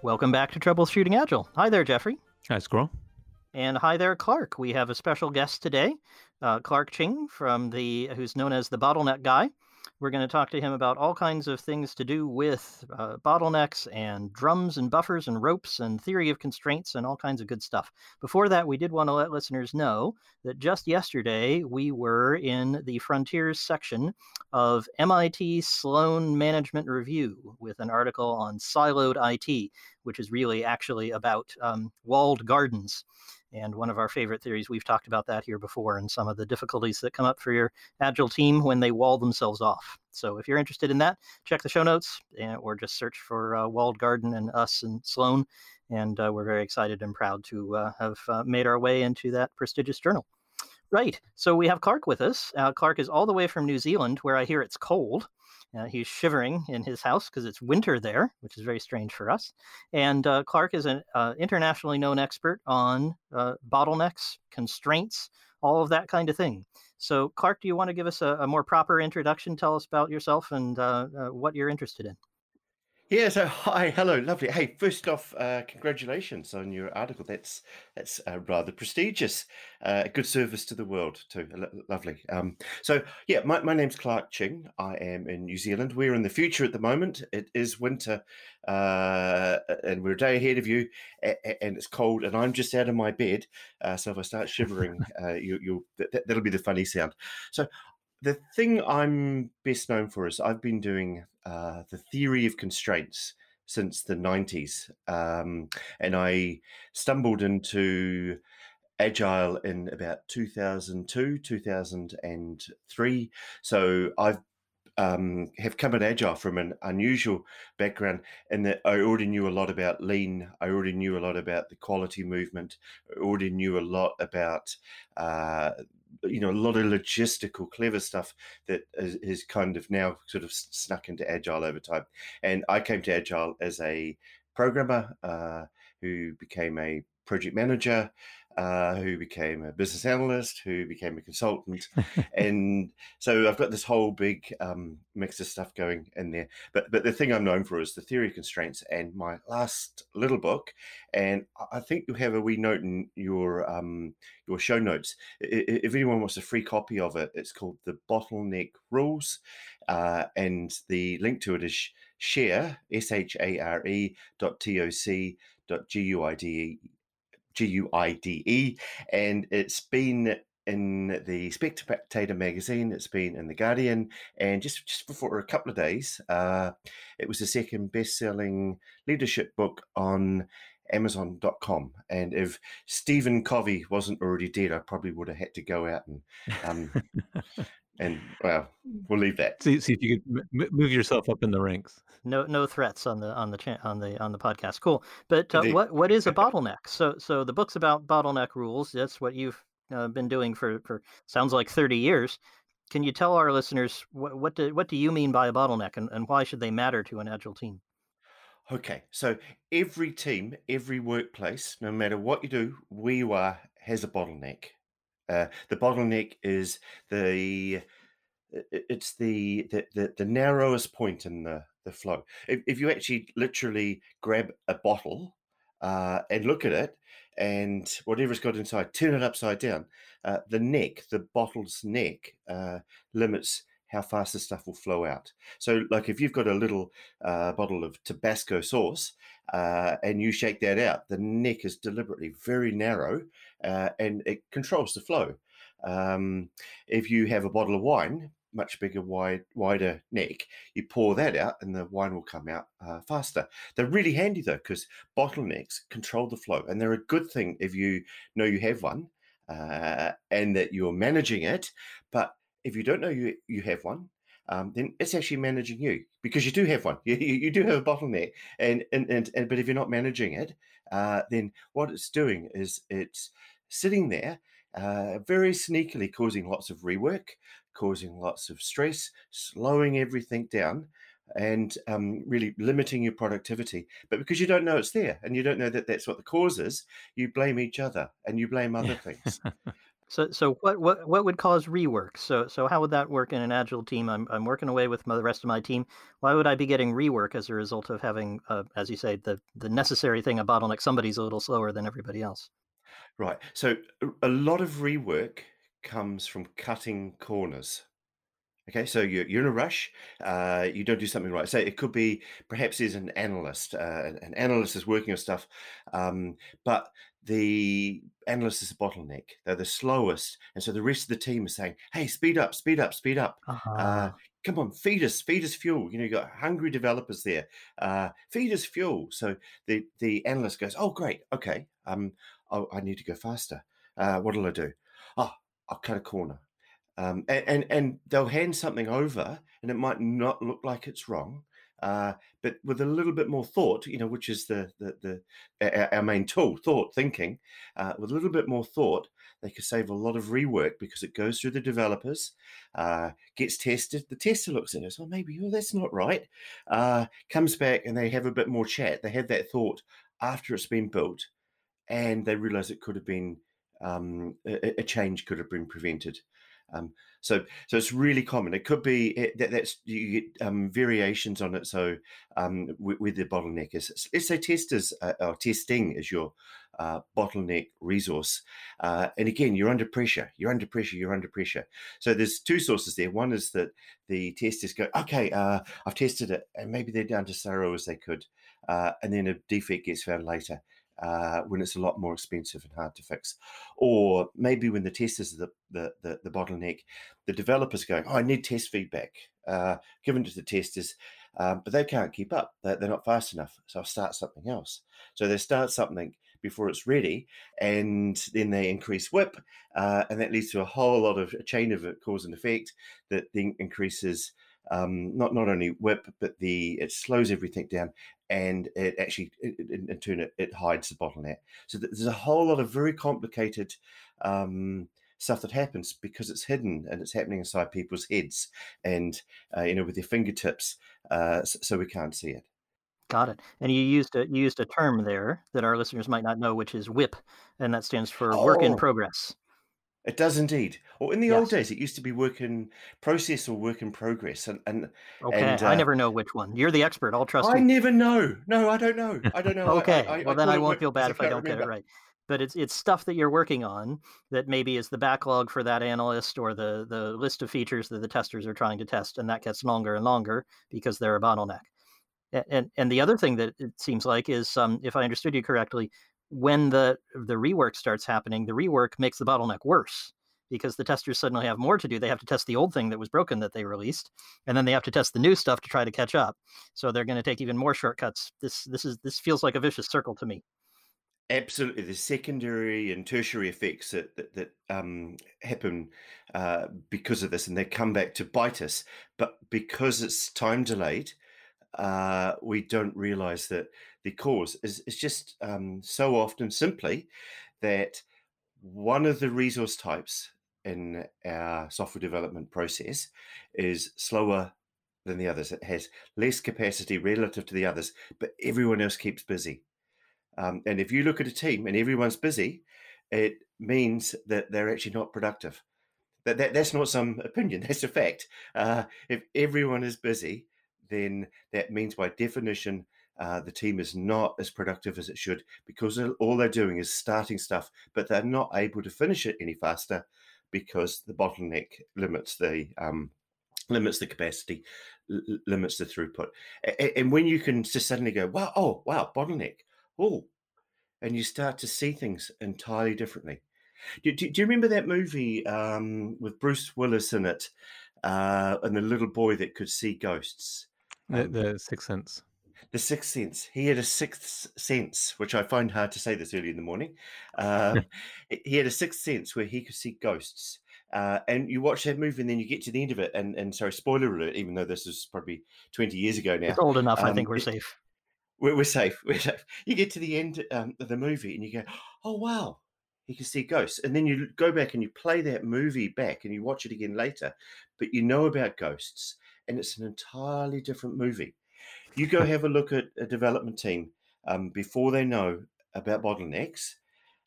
Welcome back to Troubleshooting Agile. Hi there, Jeffrey. Hi, Squirrel. And hi there, Clark. We have a special guest today, uh, Clark Ching, from the who's known as the Bottleneck Guy. We're going to talk to him about all kinds of things to do with uh, bottlenecks and drums and buffers and ropes and theory of constraints and all kinds of good stuff. Before that, we did want to let listeners know that just yesterday we were in the Frontiers section of MIT Sloan Management Review with an article on siloed IT, which is really actually about um, walled gardens and one of our favorite theories. We've talked about that here before and some of the difficulties that come up for your agile team when they wall themselves off. So if you're interested in that, check the show notes and, or just search for uh, Walled Garden and us and Sloan. And uh, we're very excited and proud to uh, have uh, made our way into that prestigious journal. Right. So we have Clark with us. Uh, Clark is all the way from New Zealand, where I hear it's cold. Uh, he's shivering in his house because it's winter there, which is very strange for us. And uh, Clark is an uh, internationally known expert on uh, bottlenecks, constraints, all of that kind of thing. So, Clark, do you want to give us a, a more proper introduction? Tell us about yourself and uh, what you're interested in. Yeah. So hi, hello, lovely. Hey, first off, uh, congratulations on your article. That's that's uh, rather prestigious. Uh, good service to the world too. L- lovely. Um, so yeah, my, my name's Clark Ching. I am in New Zealand. We're in the future at the moment. It is winter, uh, and we're a day ahead of you, and it's cold, and I'm just out of my bed. Uh, so if I start shivering, uh, you, will that, that'll be the funny sound. So the thing I'm best known for is I've been doing uh, the theory of constraints since the 90s. Um, and I stumbled into Agile in about 2002, 2003. So I've um, have come at Agile from an unusual background in that I already knew a lot about lean. I already knew a lot about the quality movement. I already knew a lot about uh, you know a lot of logistical clever stuff that is, is, kind of now sort of snuck into agile over time. And i came to agile as a programmer uh, who became a project manager uh, who became a business analyst, who became a consultant, and so I've got this whole big um, mix of stuff going in there. But but the thing I'm known for is the theory of constraints and my last little book, and I think you have a wee note in your um, your show notes. If anyone wants a free copy of it, it's called the Bottleneck Rules, uh, and the link to it is share s h a r e dot t o c dot g u i d e G U I D E, and it's been in the Spectator magazine. It's been in the Guardian, and just just before a couple of days, uh, it was the second best-selling leadership book on Amazon.com. And if Stephen Covey wasn't already dead, I probably would have had to go out and um, and well, we'll leave that. See, see if you could m- move yourself up in the ranks. No, no threats on the on the cha- on the on the podcast. Cool. But uh, what what is a bottleneck? So so the book's about bottleneck rules. That's what you've uh, been doing for for sounds like thirty years. Can you tell our listeners what what do what do you mean by a bottleneck, and, and why should they matter to an agile team? Okay, so every team, every workplace, no matter what you do, where you are, has a bottleneck. Uh, the bottleneck is the it's the, the the, the narrowest point in the the flow. If, if you actually literally grab a bottle uh, and look at it, and whatever's got inside, turn it upside down, uh, the neck, the bottle's neck, uh, limits how fast the stuff will flow out. So, like if you've got a little uh, bottle of Tabasco sauce uh, and you shake that out, the neck is deliberately very narrow uh, and it controls the flow. Um, if you have a bottle of wine, much bigger, wide, wider neck, you pour that out and the wine will come out uh, faster. They're really handy though because bottlenecks control the flow, and they're a good thing if you know you have one uh, and that you're managing it. But if you don't know you you have one, um, then it's actually managing you because you do have one. You, you, you do have a bottleneck, and, and and and but if you're not managing it, uh, then what it's doing is it's sitting there uh, very sneakily causing lots of rework, causing lots of stress, slowing everything down, and um, really limiting your productivity. But because you don't know it's there and you don't know that that's what the cause is, you blame each other and you blame other things. So, so what, what, what would cause rework? So, so how would that work in an agile team? I'm, I'm working away with my, the rest of my team. Why would I be getting rework as a result of having, uh, as you say, the the necessary thing a bottleneck? Somebody's a little slower than everybody else. Right. So a lot of rework comes from cutting corners. Okay, so you're, you're in a rush, uh, you don't do something right. So it could be perhaps there's an analyst, uh, an analyst is working on stuff, um, but the analyst is a bottleneck. They're the slowest. And so the rest of the team is saying, hey, speed up, speed up, speed up. Uh-huh. Uh, come on, feed us, feed us fuel. You know, you got hungry developers there. Uh, feed us fuel. So the, the analyst goes, oh, great. Okay. Um, oh, I need to go faster. Uh, what'll I do? Oh, I'll cut a corner. Um, and, and, and they'll hand something over, and it might not look like it's wrong, uh, but with a little bit more thought, you know, which is the the, the our main tool, thought thinking. Uh, with a little bit more thought, they could save a lot of rework because it goes through the developers, uh, gets tested. The tester looks at it, oh, maybe oh, that's not right. Uh, comes back and they have a bit more chat. They have that thought after it's been built, and they realize it could have been um, a, a change could have been prevented. Um, so, so it's really common. It could be it, that that's you get um, variations on it. So, um, with, with, the bottleneck is let's say testers uh, or testing is your uh, bottleneck resource, uh, and again you're under pressure. You're under pressure. You're under pressure. So there's two sources there. One is that the testers go, okay, uh, I've tested it, and maybe they're down to thorough as they could, uh, and then a defect gets found later uh, when it's a lot more expensive and hard to fix. Or maybe when the testers are the, the, the, the bottleneck, the developers going, oh, I need test feedback uh, given to the testers, um, but they can't keep up. They're, they're not fast enough. So I'll start something else. So they start something before it's ready, and then they increase WIP, uh, and that leads to a whole lot of a chain of cause and effect that then increases um, not not only WIP, but the it slows everything down, and it actually in, in turn it, it, hides the bottleneck. So there's a whole lot of very complicated um, stuff that happens because it's hidden and it's happening inside people's heads and uh, you know with their fingertips, uh, so, we can't see it. Got it. And you used a you used a term there that our listeners might not know, which is WIP, and that stands for oh. work in oh. progress. It does indeed. Or in the old days, it used to be work in process or work in progress. And, and Okay, and I uh, never know which one. You're the expert. I'll trust I you. I never know. No, I don't know. I don't know. Okay, I, I, well I then I won't feel bad if I don't get it right. But it's it's stuff that you're working on that maybe is the backlog for that analyst or the the list of features that the testers are trying to test, and that gets longer and longer because they're a bottleneck. And and the other thing that it seems like is, um, if I understood you correctly, when the the rework starts happening, the rework makes the bottleneck worse because the testers suddenly have more to do. They have to test the old thing that was broken that they released, and then they have to test the new stuff to try to catch up. So they're going to take even more shortcuts. This this is this feels like a vicious circle to me. Absolutely, the secondary and tertiary effects that that, that um, happen uh, because of this, and they come back to bite us. But because it's time delayed, uh, we don't realize that the cause is, just um, so often simply that one of the resource types in our software development process is slower than the others. It has less capacity relative to the others, but everyone else keeps busy. Um, and if you look at a team and everyone's busy, it means that they're actually not productive. That, that that's not some opinion. That's a fact. Uh, if everyone is busy, then that means by definition uh, the team is not as productive as it should because all they're doing is starting stuff, but they're not able to finish it any faster because the bottleneck limits the um, limits the capacity, l- limits the throughput. A- and when you can just suddenly go, wow, oh, wow, bottleneck, oh, and you start to see things entirely differently. Do, do, do you remember that movie um, with Bruce Willis in it uh, and the little boy that could see ghosts? The, um, the Sixth Sense. The Sixth Sense. He had a sixth sense, which I find hard to say this early in the morning. Um, he had a sixth sense where he could see ghosts. Uh, and you watch that movie, and then you get to the end of it, and, and sorry, spoiler alert, even though this is probably 20 years ago now. It's old enough. Um, I think we're safe. We're, we're, safe. We're safe. You get to the end um, of the movie, and you go, oh, wow, he can see ghosts. And then you go back and you play that movie back, and you watch it again later, but you know about ghosts, and it's an entirely different movie. You go have a look at a development team um, before they know about bottlenecks,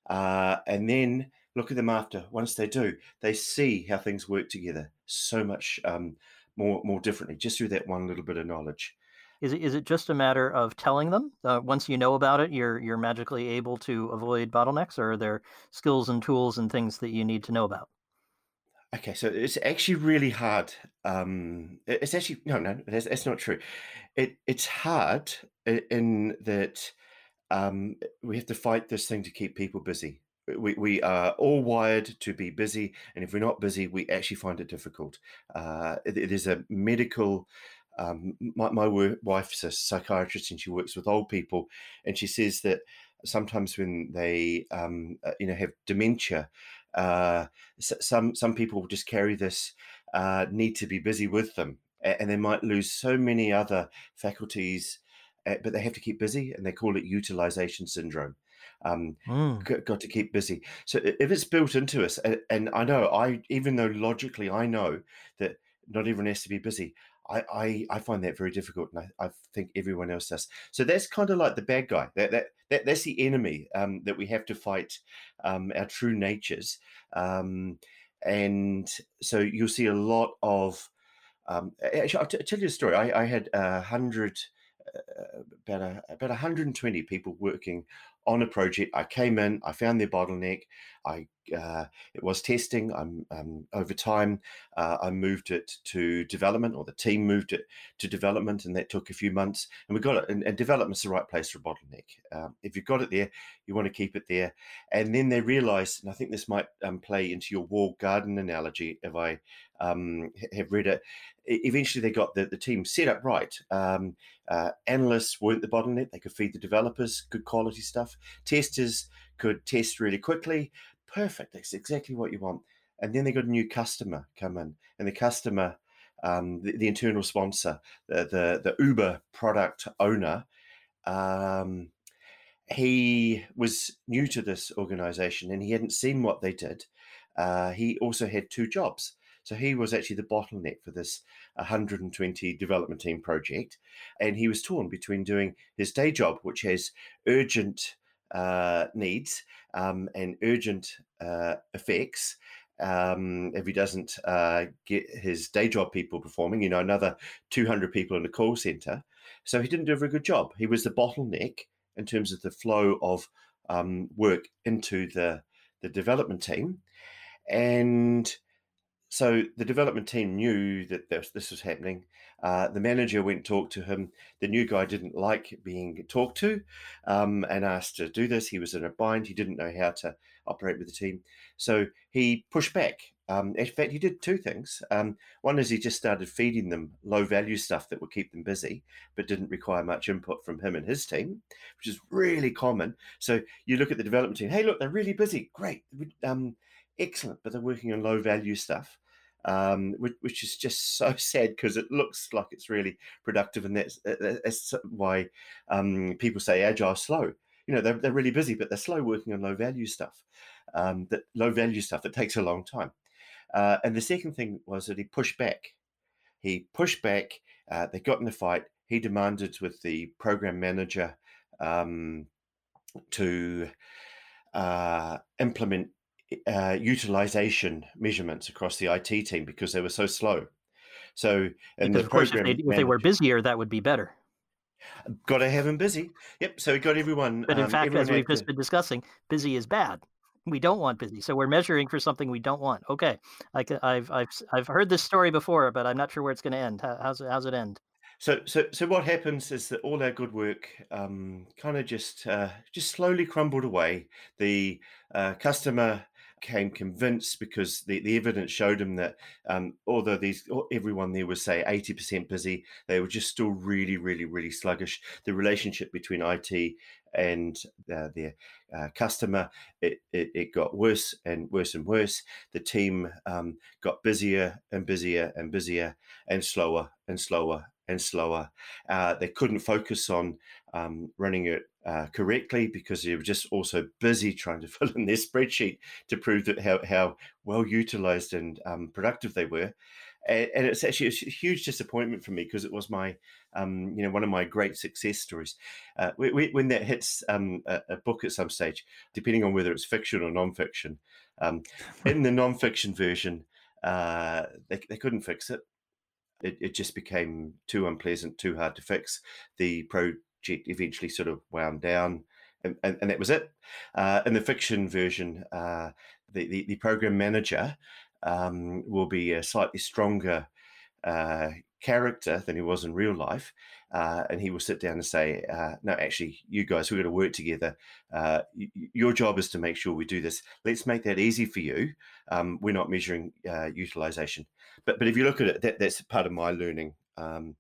uh, and then look at them after. Once they do, they see how things work together so much um, more more differently just through that one little bit of knowledge. Is it is it just a matter of telling them? Uh, once you know about it, you're you're magically able to avoid bottlenecks, or are there skills and tools and things that you need to know about? Okay, so it's actually really hard. Um, it's actually no, no, that's, that's not true. It it's hard in that um, we have to fight this thing to keep people busy. We, we are all wired to be busy, and if we're not busy, we actually find it difficult. Uh, it, is a medical um, my, my wife's a psychiatrist and she works with old people, and she says that sometimes when they um, uh, you know have dementia, uh, some some people just carry this uh, need to be busy with them, and they might lose so many other faculties, uh, but they have to keep busy, and they call it utilization syndrome. Um, mm. got to keep busy. So if it's built into us, and, and I know I even though logically I know that not everyone has to be busy. I, I, I find that very difficult, and I, I think everyone else does. So that's kind of like the bad guy. That that, that that's the enemy um, that we have to fight. Um, our true natures, um, and so you'll see a lot of. Um, actually, I'll, t- I'll tell you a story. I, I had a hundred, uh, about a, about 120 people working on a project. I came in, I found their bottleneck. I uh, it was testing. I'm um, over time. Uh, I moved it to development, or the team moved it to development, and that took a few months. And we got it. And, and development's the right place for a bottleneck. Um, if you've got it there, you want to keep it there. And then they realised, and I think this might um, play into your wall garden analogy. If I um, have read it, eventually they got the, the team set up right. Um, uh, analysts weren't the bottleneck; they could feed the developers good quality stuff. Testers could test really quickly. Perfect. That's exactly what you want. And then they got a new customer come in, and the customer, um, the, the, internal sponsor, the, the, the Uber product owner, um, he was new to this organization and he hadn't seen what they did. Uh, he also had two jobs. So he was actually the bottleneck for this 120 development team project. And he was torn between doing his day job, which has urgent uh, needs um, and urgent uh, effects. Um, if he doesn't uh, get his day job people performing, you know, another 200 people in the call center. So he didn't do a very good job. He was the bottleneck in terms of the flow of um, work into the, the development team. And so the development team knew that this, was happening. Uh, the manager went talked to him. The new guy didn't like being talked to um, and asked to do this. He was in a bind. He didn't know how to operate with the team. So he pushed back. Um, in fact, he did two things. Um, one is he just started feeding them low value stuff that would keep them busy, but didn't require much input from him and his team, which is really common. So you look at the development team. Hey, look, they're really busy. Great. Um, excellent, but they're working on low value stuff um, which, which, is just so sad because it looks like it's really productive, and that's, that's why um, people say agile slow. You know, they're, they're really busy, but they're slow working on low value stuff, um, that low value stuff that takes a long time. Uh, and the second thing was that he pushed back. He pushed back. Uh, they got in a fight. He demanded with the program manager um, to uh, implement uh, utilization measurements across the IT team because they were so slow. So, and the course, if, they, if they, were busier, that would be better. Got to have them busy. Yep. So we got everyone. But in um, fact, as we've just been discussing, busy is bad. We don't want busy, so we're measuring for something we don't want. Okay, I, have I've I've heard this story before, but I'm not sure where it's going to end. how's it, how's it end? So, so, so what happens is that all our good work um, kind of just uh, just slowly crumbled away. The uh, customer came convinced because the, the evidence showed him that um, although these everyone there was say 80% busy they were just still really really really sluggish. The relationship between it and uh, their uh, customer it, it, it, got worse and worse and worse. The team um, got busier and busier and busier and slower and slower and slower. Uh, they couldn't focus on um, running it uh, correctly because they were just also busy trying to fill in their spreadsheet to prove that how, how well utilized and um, productive they were. and, and it's actually a huge disappointment for me because it was my, um, you know, one of my great success stories. Uh, when that hits um, a, a, book at some stage, depending on whether it's fiction or nonfiction, um, in the nonfiction version, uh, they, they couldn't fix it. It. It just became too unpleasant, too hard to fix. The project eventually sort of wound down. And, and, and that was it. Uh, in the fiction version, uh, the, the, the program manager um, will be a slightly stronger uh, character than he was in real life. Uh, and he will sit down and say, uh, No, actually, you guys, we're going to work together. Uh, y- your job is to make sure we do this. Let's make that easy for you. Um, we're not measuring uh, utilization. But, but if you look at it, that, that's part of my learning. Um,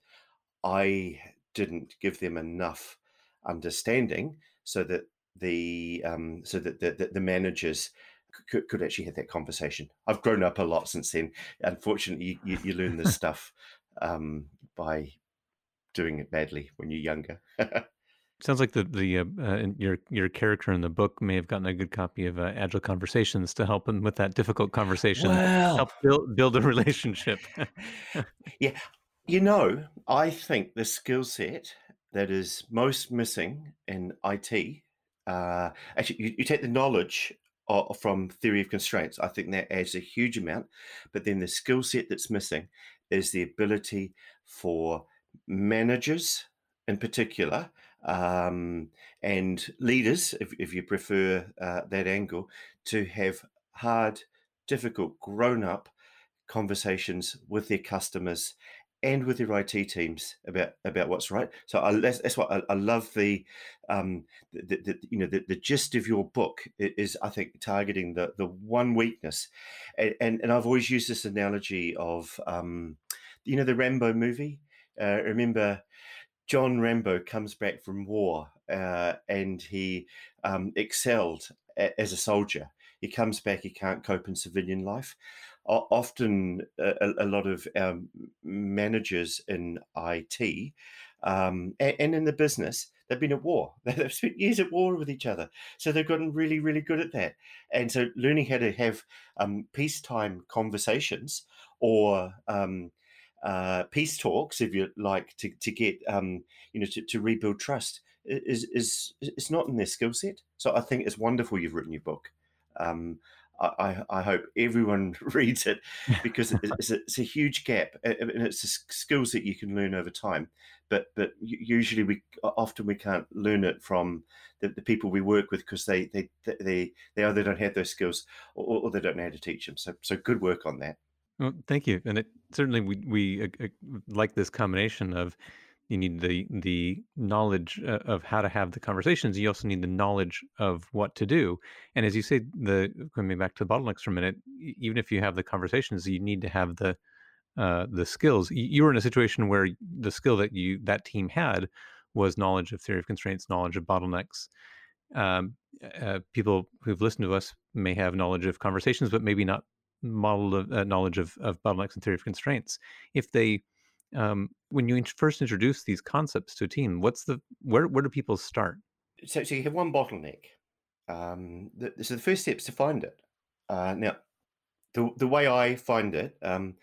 I didn't give them enough understanding so that the um, so that the, the, the managers could, could actually have that conversation. I've grown up a lot since then. Unfortunately, you, you learn this stuff um, by doing it badly when you're younger. Sounds like the the uh, uh, your your character in the book may have gotten a good copy of uh, Agile Conversations to help him with that difficult conversation, well, help build build a relationship. yeah, you know, I think the skill set that is most missing in IT, uh, actually, you, you take the knowledge from theory of constraints. I think that adds a huge amount. But then the skill set that's missing is the ability for managers, in particular, um, and leaders, if, if you prefer uh, that angle, to have hard, difficult, grown up conversations with their customers and with their IT teams about about what's right. So I, that's, that's what I, I love the, um, the, the, you know the, the gist of your book is I think targeting the the one weakness, and and, and I've always used this analogy of um, you know the Rambo movie. Uh, remember, John Rambo comes back from war uh, and he um, excelled a, as a soldier. He comes back, he can't cope in civilian life often a, a, lot of um, managers in IT um, and, and, in the business, they've been at war. They've spent years at war with each other. So they've gotten really, really good at that. And so learning how to have um, peacetime conversations or um, uh, peace talks, if you like, to, to get, um, you know, to, to rebuild trust is, is, is not in their skill set. So I think it's wonderful you've written your book. Um, I, I hope everyone reads it because it's, a, it's a huge gap and it's skills that you can learn over time. But but usually we often we can't learn it from the, the people we work with because they, they they they either don't have those skills or, or, they don't know how to teach them. So so good work on that. Well, thank you, and it certainly we we uh, uh, like this combination of you need the the knowledge uh, of how to have the conversations you also need the knowledge of what to do and as you say the coming back to the bottlenecks for a minute even if you have the conversations you need to have the uh, the skills. You were in a situation where the skill that you that team had was knowledge of theory of constraints knowledge of bottlenecks. Um, uh, people who've listened to us may have knowledge of conversations but maybe not model of uh, knowledge of, of bottlenecks and theory of constraints if they um, when you first introduce these concepts to a team, what's the where where do people start? So, so you have one bottleneck. Um, the, so the first step is to find it. Uh, now, the the way I find it, um,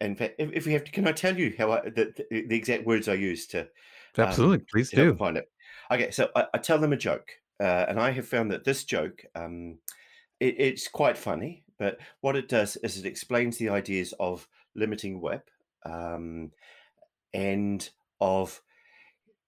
in fact, if, if we have to, can I tell you how I, the, the, exact words I use to absolutely um, please do find it? Okay, so I, I tell them a joke, uh, and I have found that this joke, um, it, it's quite funny, but what it does is it explains the ideas of limiting WIP um, and of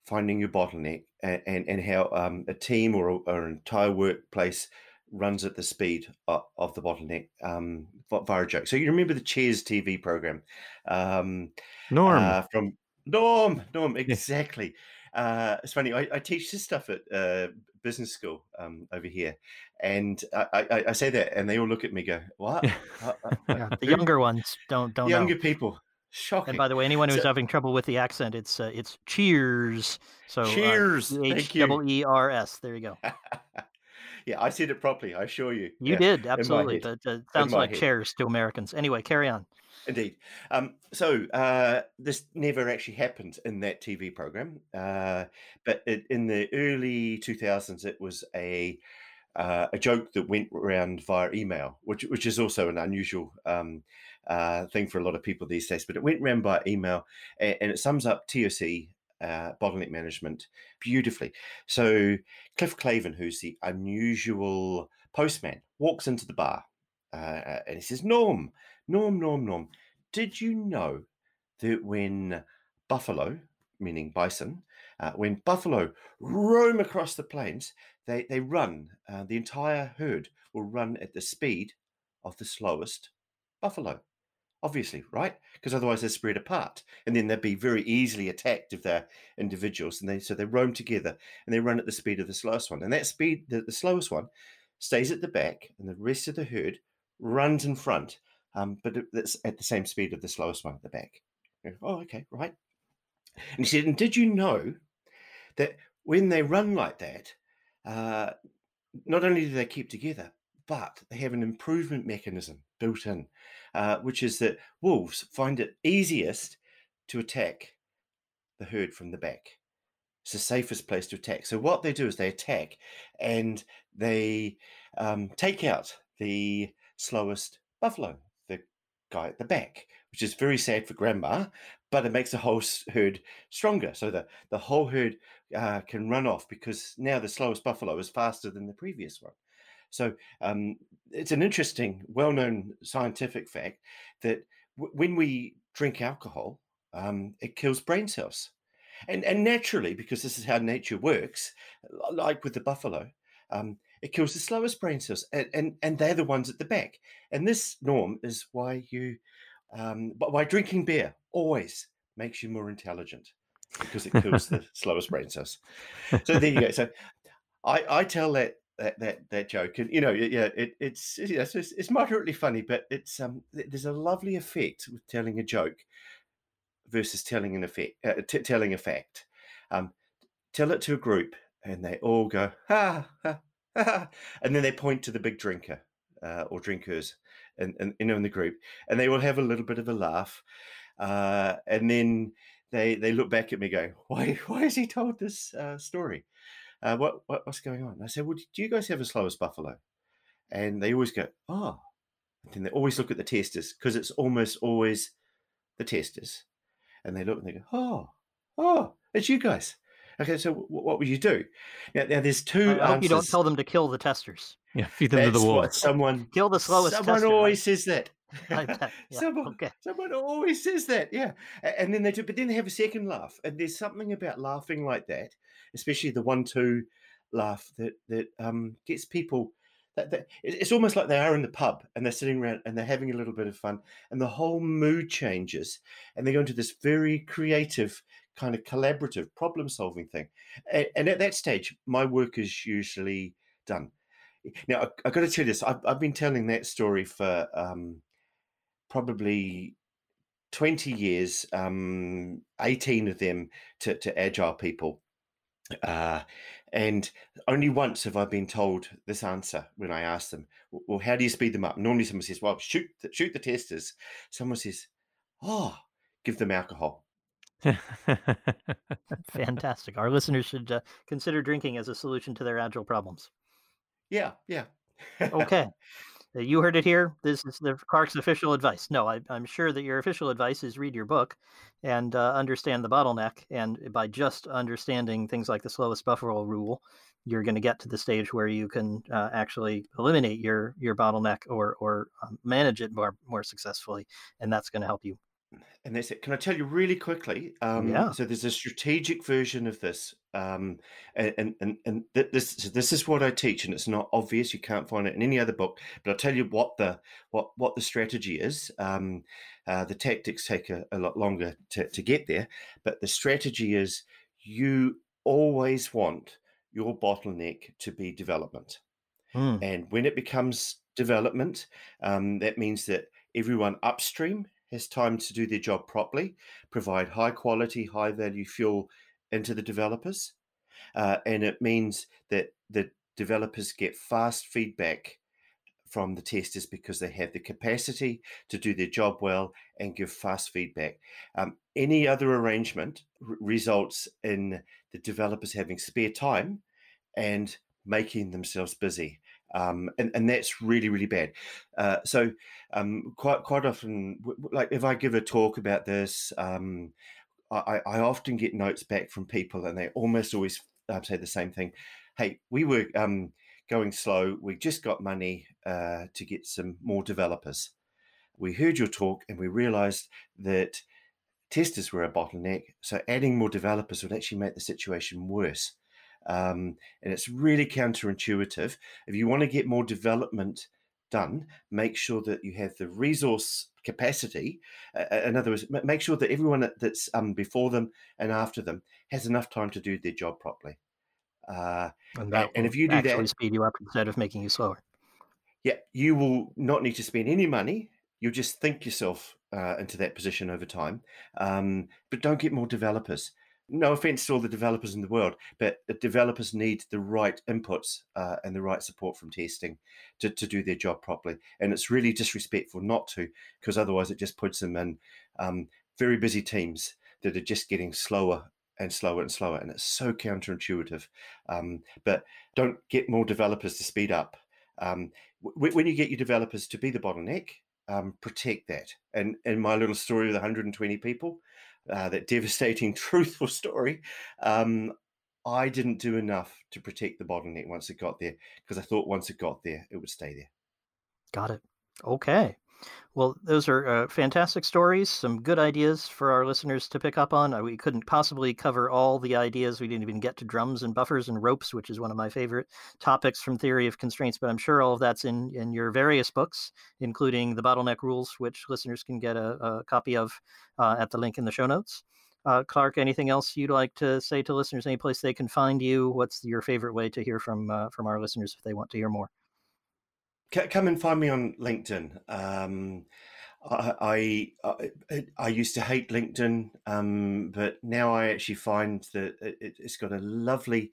finding your bottleneck and, and, and how um, a team or, a, or, an entire workplace runs at the speed of, of the bottleneck um, via a joke. So you remember the Cheers TV program? Um, Norm. Uh, from Norm, Norm, exactly. Uh, it's funny. I, I, teach this stuff at uh, business school um, over here, and I, I, I, say that, and they all look at me, go, "What?" Yeah, the younger ones don't don't younger know. people. Shocking. And by the way, anyone who's so, having trouble with the accent, it's uh, it's Cheers. So uh, Cheers. H double E R S. There you go. yeah, I said it properly. I assure you. You yeah, did absolutely. That, that sounds like head. chairs to Americans. Anyway, carry on. Indeed. Um, so uh, this never actually happened in that TV program, uh, but it, in the early 2000s, it was a uh, a joke that went around via email, which which is also an unusual um, uh, thing for a lot of people these days. But it went around by email, and, and it sums up TOC uh, bottleneck management beautifully. So Cliff Claven, who's the unusual postman, walks into the bar uh, and he says, "Norm, Norm, Norm, Norm, did you know that when buffalo, meaning bison, uh, when buffalo roam across the plains, they they run. Uh, the entire herd will run at the speed of the slowest buffalo." obviously, right? Because otherwise they're spread apart, and then they'd be very easily attacked if they're individuals. And they so they roam together and they run at the speed of the slowest one. And that speed, the, the slowest one, stays at the back, and the rest of the herd runs in front, um, but it's at the same speed of the slowest one at the back. Oh, okay, right. And he said, and did you know that when they run like that, uh, not only do they keep together, but they have an improvement mechanism built in, uh, which is that wolves find it easiest to attack the herd from the back. It's the safest place to attack. So what they do is they attack and they um, take out the slowest buffalo, the guy at the back, which is very sad for grandma, but it makes the whole herd stronger. So the, the whole herd uh, can run off because now the slowest buffalo is faster than the previous one. So um, it's an interesting, well-known scientific fact that w- when we drink alcohol, um, it kills brain cells, and and naturally, because this is how nature works, like with the buffalo, um, it kills the slowest brain cells, and, and and they're the ones at the back. And this norm is why you, um, but why drinking beer always makes you more intelligent because it kills the slowest brain cells. So there you go. So I, I tell that that that that joke, and you know, yeah, it, it's it's, it's moderately funny, but it's um, there's a lovely effect with telling a joke versus telling an effect, uh, t- telling a fact. Um, tell it to a group, and they all go ha ha ha, and then they point to the big drinker uh, or drinkers, and, and you know in the group, and they will have a little bit of a laugh, uh, and then they they look back at me going, why why has he told this uh, story? uh, what, what, what's going on? And I said, well, do you guys have a slowest buffalo? And they always go, oh. And then they always look at the testers because it's almost always the testers. And they look and they go, oh, oh, it's you guys. Okay, so w- what would you do? Now, now there's two. I hope you don't tell them to kill the testers. Yeah, feed them That's to the wolves. Someone kill the slowest. Someone tester, always right? says that. Yeah, someone, okay. someone always says that, yeah. And then they do, but then they have a second laugh, and there's something about laughing like that, especially the one-two laugh that that um, gets people. That, that it's almost like they are in the pub and they're sitting around and they're having a little bit of fun, and the whole mood changes, and they go into this very creative kind of collaborative problem-solving thing. And, and at that stage, my work is usually done. Now, I, have got to tell you this. I've, I've been telling that story for um, probably 20 years, um, 18 of them to, to agile people. Uh, and only once have I been told this answer when I ask them, well, how do you speed them up? Normally someone says, well, shoot the, shoot the testers. Someone says, oh, give them alcohol. Fantastic. Our listeners should uh, consider drinking as a solution to their agile problems. Yeah, yeah. okay. You heard it here. This is the Clark's official advice. No, I, am sure that your official advice is read your book and uh, understand the bottleneck. And by just understanding things like the slowest buffer rule, you're going to get to the stage where you can uh, actually eliminate your your bottleneck or or um, manage it more more successfully, and that's going to help you and that's it. Can I tell you really quickly? Um, Yeah. So there's a strategic version of this, um, and and and, th- this so this is what I teach, and it's not obvious. You can't find it in any other book, but I'll tell you what the what what the strategy is. Um, uh, the tactics take a, a lot longer to, to get there, but the strategy is you always want your bottleneck to be development, Mm. and when it becomes development, um, that means that everyone upstream has time to do their job properly, provide high quality, high value fuel into the developers. Uh, and it means that the developers get fast feedback from the testers because they have the capacity to do their job well and give fast feedback. Um, any other arrangement r- results in the developers having spare time and making themselves busy. Um, and, and that's really really bad. Uh, so um, quite quite often, like if I give a talk about this, um, I, I, often get notes back from people, and they almost always uh, say the same thing. Hey, we were um, going slow. We just got money uh, to get some more developers. We heard your talk, and we realised that testers were a bottleneck. So adding more developers would actually make the situation worse. Um, and it's really counterintuitive. If you want to get more development done, make sure that you have the resource capacity. Uh, in other words, make sure that everyone that's um, before them and after them has enough time to do their job properly. Uh, and, and if you do that, speed you up instead of making you slower. Yeah, you will not need to spend any money. You'll just think yourself uh, into that position over time. Um, but don't get more developers no offense to all the developers in the world, but the developers need the right inputs uh, and the right support from testing to, to do their job properly. And it's really disrespectful not to, because otherwise it just puts them in um, very busy teams that are just getting slower and slower and slower. And it's so counterintuitive. Um, but don't get more developers to speed up. Um, w- when you get your developers to be the bottleneck, um, protect that. And in my little story with 120 people, uh, that devastating, truthful story, um, I didn't do enough to protect the bottleneck once it got there because I thought once it got there, it would stay there. Got it. Okay. Well, those are uh, fantastic stories, some good ideas for our listeners to pick up on. We couldn't possibly cover all the ideas. We didn't even get to drums and buffers and ropes, which is one of my favorite topics from Theory of Constraints, but I'm sure all of that's in, in your various books, including The Bottleneck Rules, which listeners can get a, a copy of uh, at the link in the show notes. Uh, Clark, anything else you'd like to say to listeners? Any place they can find you? What's your favorite way to hear from uh, from our listeners if they want to hear more? Come and find me on LinkedIn. Um, I, I, I used to hate LinkedIn, um, but now I actually find that it, has got a lovely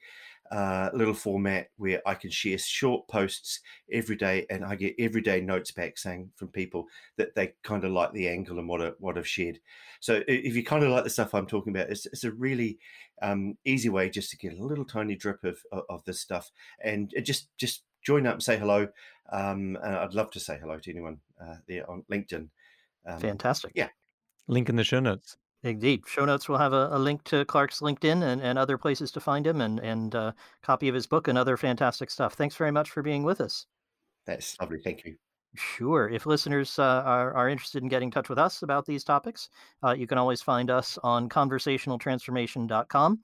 uh, little format where I can share short posts every day, and I get everyday notes back saying from people that they kind of like the angle and what I, what I've shared. So if you kind of like the stuff I'm talking about, it's, it's a really um, easy way just to get a little tiny drip of, of, of this stuff, and just just join up and say hello. Um, and I'd love to say hello to anyone uh, there on LinkedIn. Um, Fantastic. Yeah. Link in the show notes. Indeed. Show notes will have a, a, link to Clark's LinkedIn and, and other places to find him and, and uh, copy of his book and other fantastic stuff. Thanks very much for being with us. That's lovely. Thank you. Sure. If listeners uh, are, are interested in getting in touch with us about these topics, uh, you can always find us on conversationaltransformation.com.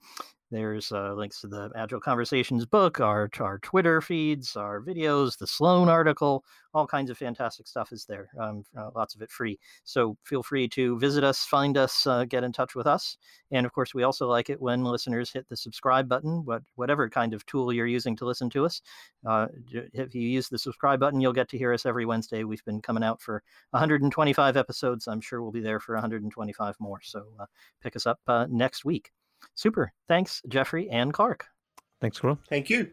There's uh, links to the Agile Conversations book, our, our Twitter feeds, our videos, the Sloan article, all kinds of fantastic stuff is there. Um, uh, lots of it free. So feel free to visit us, find us, uh, get in touch with us. And of course, we also like it when listeners hit the subscribe button, what, whatever kind of tool you're using to listen to us. Uh, if you use the subscribe button, you'll get to hear us every Wednesday. We've been coming out for 125 episodes. I'm sure we'll be there for 125 more. So uh, pick us up uh, next week. Super. Thanks, Jeffrey and Clark. Thanks, Squirrel. Thank you.